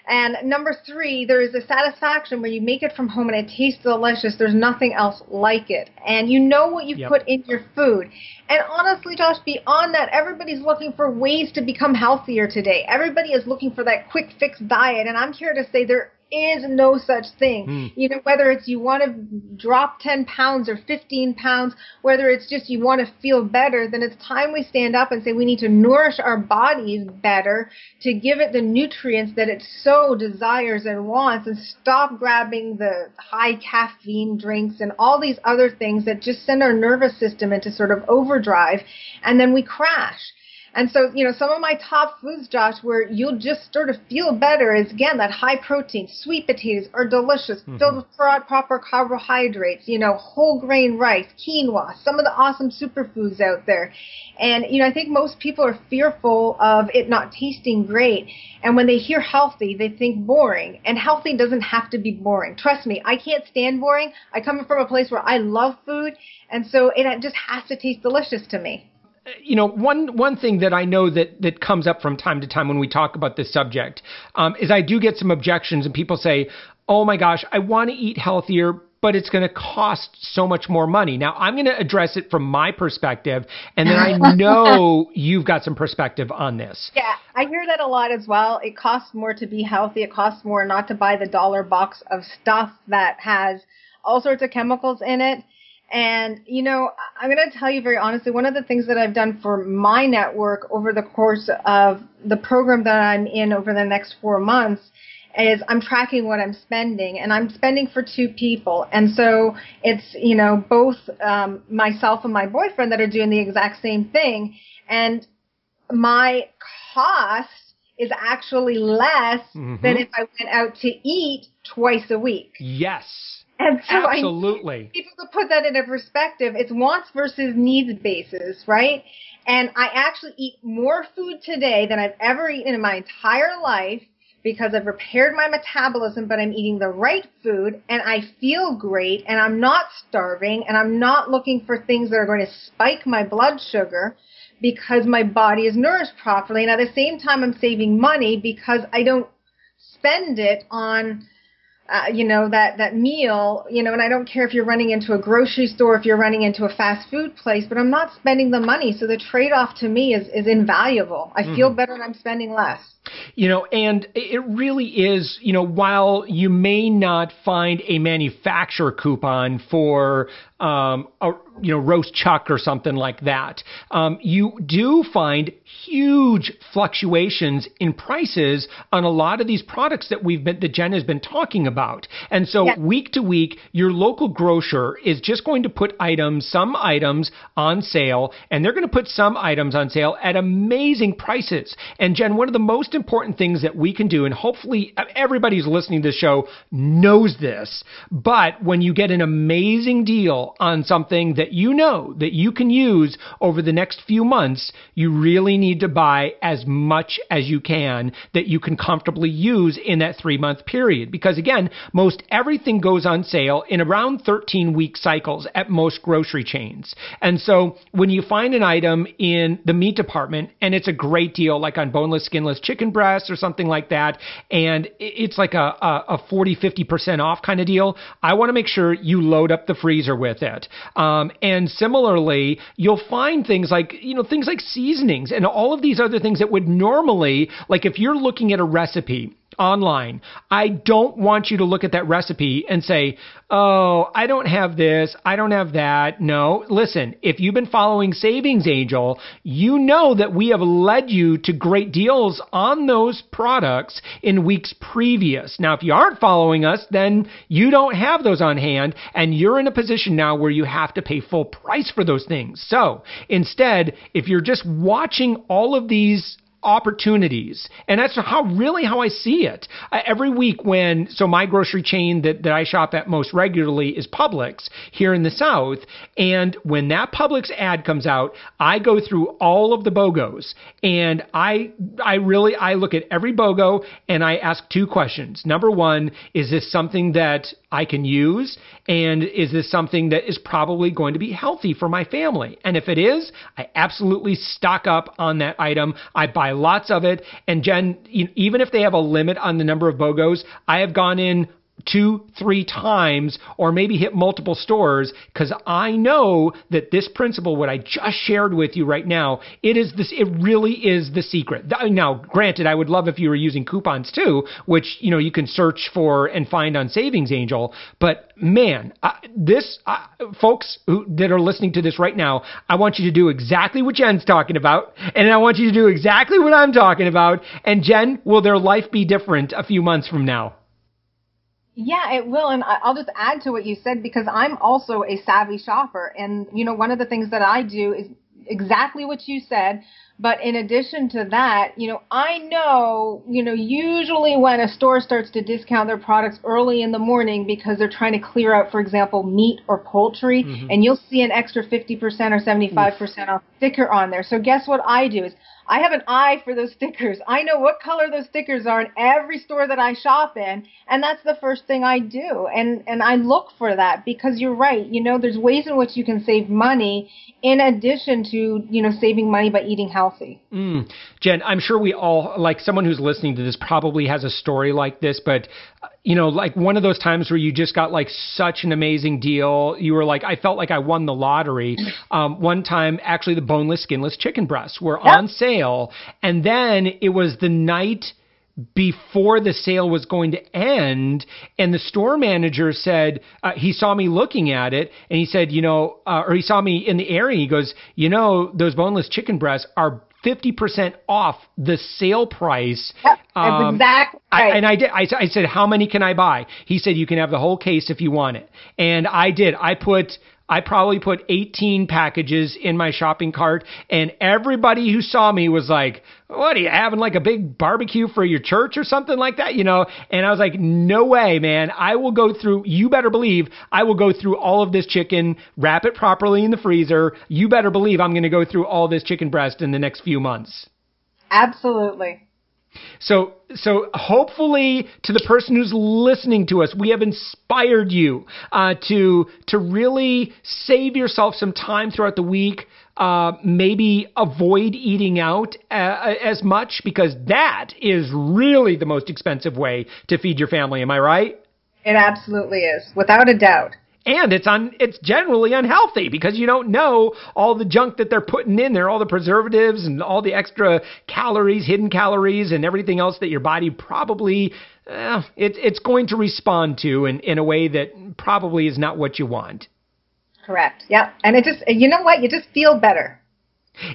C: And number three, there is a satisfaction when you make it from home and it tastes delicious. There's nothing else like it. And you know what you've yep. put in your food. And honestly, Josh, beyond that, everybody's looking for ways to become healthier today. Everybody is looking for that quick fix diet. And I'm here to say there is no such thing. Mm. You know, whether it's you want to drop 10 pounds or 15 pounds, whether it's just you want to feel better, then it's time we stand up and say we need to nourish our bodies better to give it the nutrients that it so desires and wants and stop grabbing the high caffeine drinks and all these other things that just send our nervous system into sort of overdrive and then we crash. And so, you know, some of my top foods, Josh, where you'll just sort of feel better is again that high protein. Sweet potatoes are delicious, mm-hmm. filled with proper carbohydrates. You know, whole grain rice, quinoa, some of the awesome superfoods out there. And you know, I think most people are fearful of it not tasting great. And when they hear healthy, they think boring. And healthy doesn't have to be boring. Trust me, I can't stand boring. I come from a place where I love food, and so it just has to taste delicious to me
A: you know, one one thing that I know that that comes up from time to time when we talk about this subject um, is I do get some objections, and people say, "Oh my gosh, I want to eat healthier." But it's going to cost so much more money. Now, I'm going to address it from my perspective, and then I know you've got some perspective on this.
C: Yeah, I hear that a lot as well. It costs more to be healthy. It costs more not to buy the dollar box of stuff that has all sorts of chemicals in it. And, you know, I'm going to tell you very honestly, one of the things that I've done for my network over the course of the program that I'm in over the next four months is I'm tracking what I'm spending and I'm spending for two people. And so it's, you know, both um, myself and my boyfriend that are doing the exact same thing. And my cost is actually less mm-hmm. than if I went out to eat twice a week.
A: Yes. And so Absolutely.
C: I people to put that into perspective, it's wants versus needs basis, right? And I actually eat more food today than I've ever eaten in my entire life because I've repaired my metabolism, but I'm eating the right food and I feel great and I'm not starving and I'm not looking for things that are going to spike my blood sugar because my body is nourished properly. And at the same time, I'm saving money because I don't spend it on uh, you know that that meal you know and i don't care if you're running into a grocery store if you're running into a fast food place but i'm not spending the money. So the trade off to me is is invaluable. I mm-hmm. feel better when i'm spending less.
A: You know, and it really is, you know, while you may not find a manufacturer coupon for um, a you know roast chuck or something like that, um, you do find huge fluctuations in prices on a lot of these products that we've been that Jenn has been talking about. And so yeah. week to week, your local grocer is just going to put items, some items on sale, and they're going to put some items on sale at amazing prices. And Jenn, one of the most most important things that we can do, and hopefully everybody who's listening to the show knows this, but when you get an amazing deal on something that you know that you can use over the next few months, you really need to buy as much as you can that you can comfortably use in that three month period. Because again, most everything goes on sale in around 13 week cycles at most grocery chains. And so when you find an item in the meat department and it's a great deal, like on boneless, skinless chicken, chicken breast or something like that, and it's like a, a, a 40, 50% off kind of deal, I want to make sure you load up the freezer with it. Um, and similarly, you'll find things like, you know, things like seasonings and all of these other things that would normally, like if you're looking at a recipe, online. I don't want you to look at that recipe and say, oh, I don't have this, I don't have that. No, listen, if you've been following Savings Angel, you know that we have led you to great deals on those products in weeks previous. Now, if you aren't following us, then you don't have those on hand, and you're in a position now where you have to pay full price for those things. So instead, if you're just watching all of these opportunities. And that's how really how I see it. Uh, every week when so my grocery chain that, that I shop at most regularly is Publix here in the South. And when that Publix ad comes out, I go through all of the BOGOs and I I really I look at every BOGO and I ask two questions. Number one, is this something that I can use? And is this something that is probably going to be healthy for my family? And if it is, I absolutely stock up on that item. I buy lots of it. And Jenn, even if they have a limit on the number of BOGOs, I have gone in two, three times, or maybe hit multiple stores because I know that this principle, what I just shared with you right now, it is this, it really is the secret. Now, granted, I would love if you were using coupons too, which, you know, you can search for and find on Savings Angel. But man, uh, this, uh, folks who, that are listening to this right now, I want you to do exactly what Jenn's talking about. And I want you to do exactly what I'm talking about. And Jenn, will their life be different a few months from now?
C: Yeah, it will. And I'll just add to what you said because I'm also a savvy shopper. And, you know, one of the things that I do is exactly what you said. But in addition to that, you know, I know, you know, usually when a store starts to discount their products early in the morning because they're trying to clear out, for example, meat or poultry, mm-hmm. and you'll see an extra 50% or 75% off sticker on there. So guess what I do is I have an eye for those stickers. I know what color those stickers are in every store that I shop in, and that's the first thing I do. And and I look for that because you're right. You know, there's ways in which you can save money in addition to you know saving money by eating healthy.
A: Mm. Jenn, I'm sure we all like someone who's listening to this probably has a story like this, but you know, like one of those times where you just got like such an amazing deal. You were like, I felt like I won the lottery. Um, one time, actually, the boneless, skinless chicken breasts were yep. on sale. And then it was the night before the sale was going to end and the store manager said uh, he saw me looking at it and he said you know uh, or he saw me in the area he goes you know those boneless chicken breasts are 50% off the sale price.
C: Yep, um, exactly right.
A: I, and I did. I, I said, how many can I buy? He said, you can have the whole case if you want it. And I did. I put I probably put 18 packages in my shopping cart, and everybody who saw me was like, What are you having like a big barbecue for your church or something like that? You know? And I was like, No way, man. I will go through, you better believe I will go through all of this chicken, wrap it properly in the freezer. You better believe I'm going to go through all this chicken breast in the next few months.
C: Absolutely.
A: So, so hopefully, to the person who's listening to us, we have inspired you uh, to to really save yourself some time throughout the week. Uh, maybe avoid eating out uh, as much because that is really the most expensive way to feed your family. Am I right?
C: It absolutely is, without a doubt
A: and it's un, it's generally unhealthy because you don't know all the junk that they're putting in there, all the preservatives and all the extra calories, hidden calories, and everything else that your body probably eh, it, it's going to respond to in, in a way that probably is not what you want.
C: Correct. Yep. And it just you know what you just feel better.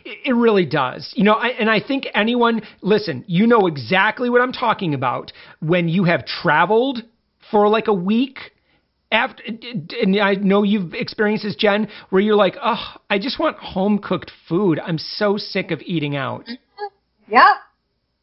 A: It really does. You know, I, and I think anyone, listen, you know exactly what I'm talking about when you have traveled for like a week after, and I know you've experienced this, Jenn, where you're like, oh, I just want home cooked food. I'm so sick of eating out. Mm-hmm.
C: Yep.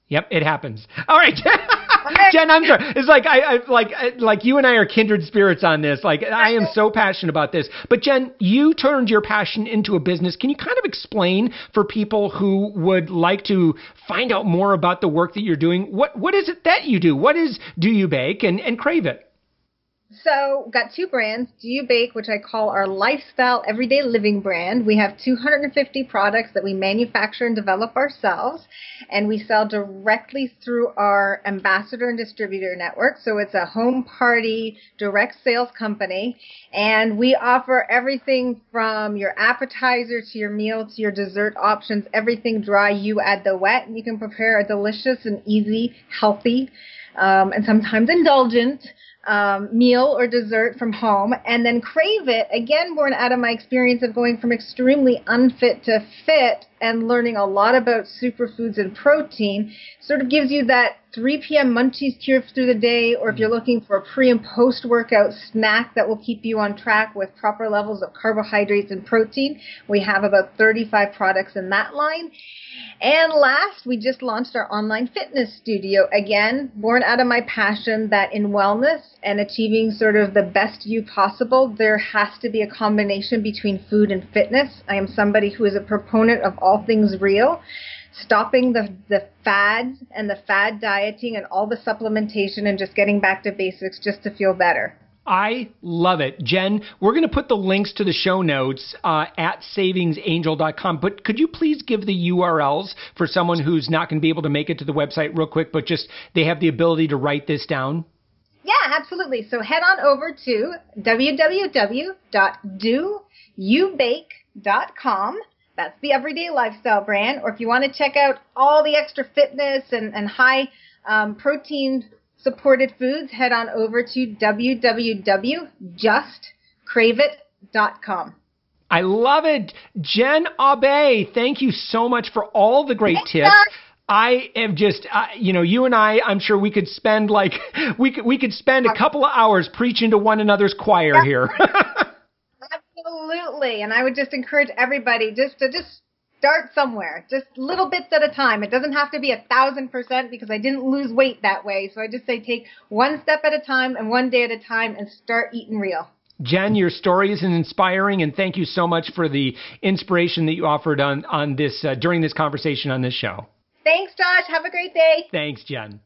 A: Yep, it happens. All right, Jenn, I'm sorry. It's like I, I like like you and I are kindred spirits on this. Like I am so passionate about this. But Jenn, you turned your passion into a business. Can you kind of explain for people who would like to find out more about the work that you're doing? What what is it that you do? What is Do You Bake and and Crave It?
C: So, got two brands. Do You Bake, which I call our lifestyle everyday living brand. We have 250 products that we manufacture and develop ourselves, and we sell directly through our ambassador and distributor network. So, it's a home party direct sales company, and we offer everything from your appetizer to your meal to your dessert options, everything dry. You add the wet, and you can prepare a delicious and easy, healthy um, and sometimes indulgent um, meal or dessert from home, and then crave it again, born out of my experience of going from extremely unfit to fit and learning a lot about superfoods and protein. Sort of gives you that 3 p.m. munchies cure through the day, or if you're looking for a pre and post workout snack that will keep you on track with proper levels of carbohydrates and protein, we have about 35 products in that line. And last, we just launched our online fitness studio. Again, born out of my passion that in wellness and achieving sort of the best you possible, there has to be a combination between food and fitness. I am somebody who is a proponent of all things real. Stopping the, the fads and the fad dieting and all the supplementation and just getting back to basics just to feel better.
A: I love it. Jenn, we're going to put the links to the show notes uh, at savingsangel.com. But could you please give the URLs for someone who's not going to be able to make it to the website real quick, but just they have the ability to write this down?
C: Yeah, absolutely. So head on over to www.doyoubake.com. That's the everyday lifestyle brand. Or if you want to check out all the extra fitness and, and high um, protein supported foods, head on over to www.justcraveit.com.
A: I love it. Jenn Aube, thank you so much for all the great tips. I am just, uh, you know, you and I, I'm sure we could spend like, we could, we could spend a couple of hours preaching to one another's choir here.
C: Absolutely. And I would just encourage everybody just to just start somewhere, just little bits at a time. It doesn't have to be a thousand percent because I didn't lose weight that way. So I just say take one step at a time and one day at a time and start eating real.
A: Jenn, your story is inspiring, and thank you so much for the inspiration that you offered on on this uh, during this conversation on this show.
C: Thanks, Josh. Have a great day.
A: Thanks, Jenn.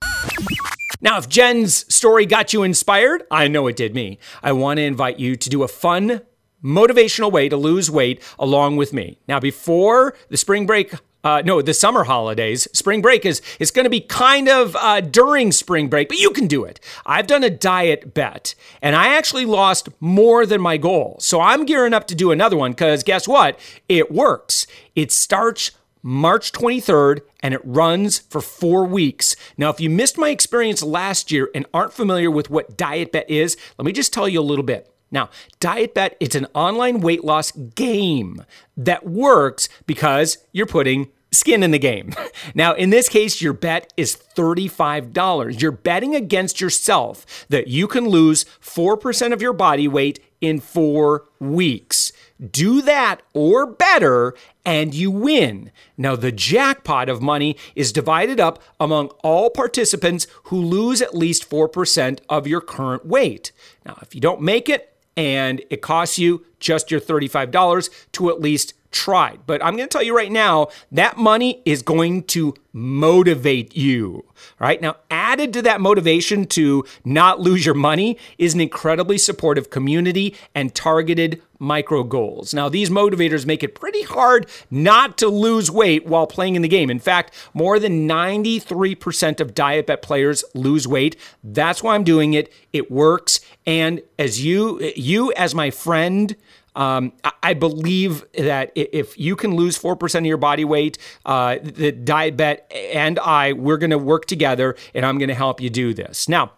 A: Now, if Jenn's story got you inspired, I know it did me. I want to invite you to do a fun, motivational way to lose weight along with me. Now, before the spring break uh, no, the summer holidays. Spring break is is going to be kind of uh, during spring break, but you can do it. I've done a DietBet, and I actually lost more than my goal. So I'm gearing up to do another one because guess what? It works. It starts March 23rd and it runs for four weeks. Now, if you missed my experience last year and aren't familiar with what DietBet is, let me just tell you a little bit. Now, DietBet, it's an online weight loss game that works because you're putting skin in the game. Now, in this case, your bet is $35. You're betting against yourself that you can lose 4% of your body weight in four weeks. Do that or better, and you win. Now, the jackpot of money is divided up among all participants who lose at least 4% of your current weight. Now, if you don't make it, and it costs you just your $35 to at least try. But I'm going to tell you right now, that money is going to motivate you. Right now, added to that motivation to not lose your money is an incredibly supportive community and targeted micro goals. Now, these motivators make it pretty hard not to lose weight while playing in the game. In fact, more than 93% of DietBet players lose weight. That's why I'm doing it. It works. And as you, you as my friend, um, I believe that if you can lose 4% of your body weight, uh, the diet and I, we're going to work together and I'm going to help you do this. Now,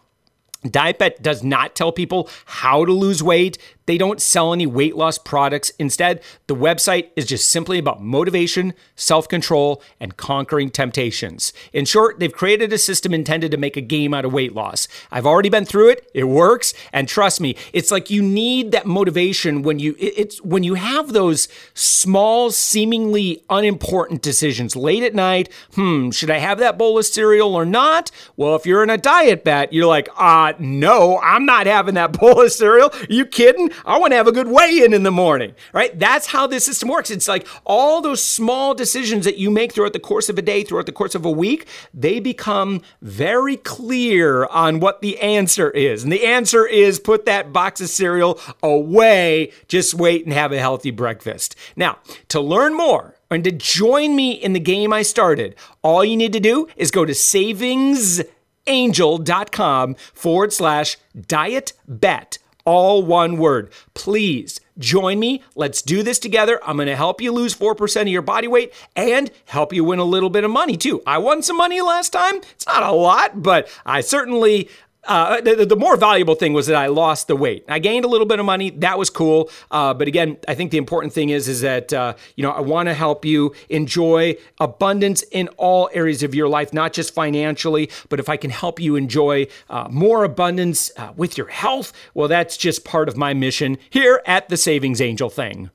A: DietBet does not tell people how to lose weight. They don't sell any weight loss products. Instead, the website is just simply about motivation, self control, and conquering temptations. In short, they've created a system intended to make a game out of weight loss. I've already been through it. It works. And trust me, it's like you need that motivation when you, it's when you have those small, seemingly unimportant decisions late at night. Hmm, should I have that bowl of cereal or not? Well, if you're in a DietBet, you're like, ah, no, I'm not having that bowl of cereal. Are you kidding? I want to have a good weigh in in the morning, right? That's how this system works. It's like all those small decisions that you make throughout the course of a day, throughout the course of a week, they become very clear on what the answer is. And the answer is put that box of cereal away, just wait and have a healthy breakfast. Now, to learn more, and to join me in the game I started, all you need to do is go to savings angel.com forward slash diet bet all one word. Please join me. Let's do this together. I'm going to help you lose 4% of your body weight and help you win a little bit of money too. I won some money last time. It's not a lot, but I certainly uh, the, the, more valuable thing was that I lost the weight. I gained a little bit of money. That was cool. Uh, but again, I think the important thing is is that uh, you know I want to help you enjoy abundance in all areas of your life, not just financially, but if I can help you enjoy uh, more abundance uh, with your health, well, that's just part of my mission here at the Savings Angel thing.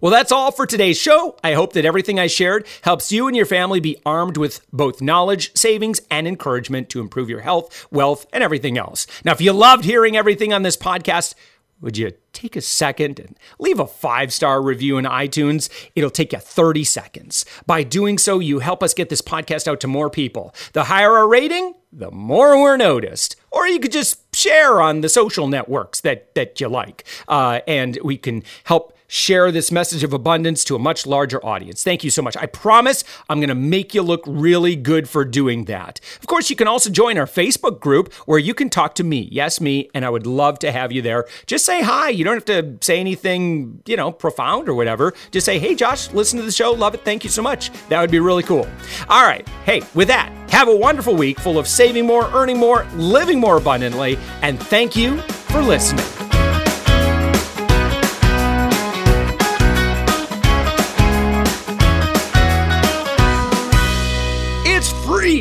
A: Well, that's all for today's show. I hope that everything I shared helps you and your family be armed with both knowledge, savings, and encouragement to improve your health, wealth, and everything else. Now, if you loved hearing everything on this podcast, would you take a second and leave a five star review in iTunes? It'll take you 30 seconds. By doing so, you help us get this podcast out to more people. The higher our rating, the more we're noticed. Or you could just share on the social networks that, that you like, uh, and we can help share this message of abundance to a much larger audience. Thank you so much. I promise I'm going to make you look really good for doing that. Of course, you can also join our Facebook group where you can talk to me. Yes, me, and I would love to have you there. Just say hi. You don't have to say anything, you know, profound or whatever. Just say, hey, Josh, listen to the show. Love it. Thank you so much. That would be really cool. All right. Hey, with that, have a wonderful week full of saving more, earning more, living more abundantly, and thank you for listening.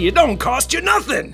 A: It don't cost you nothing.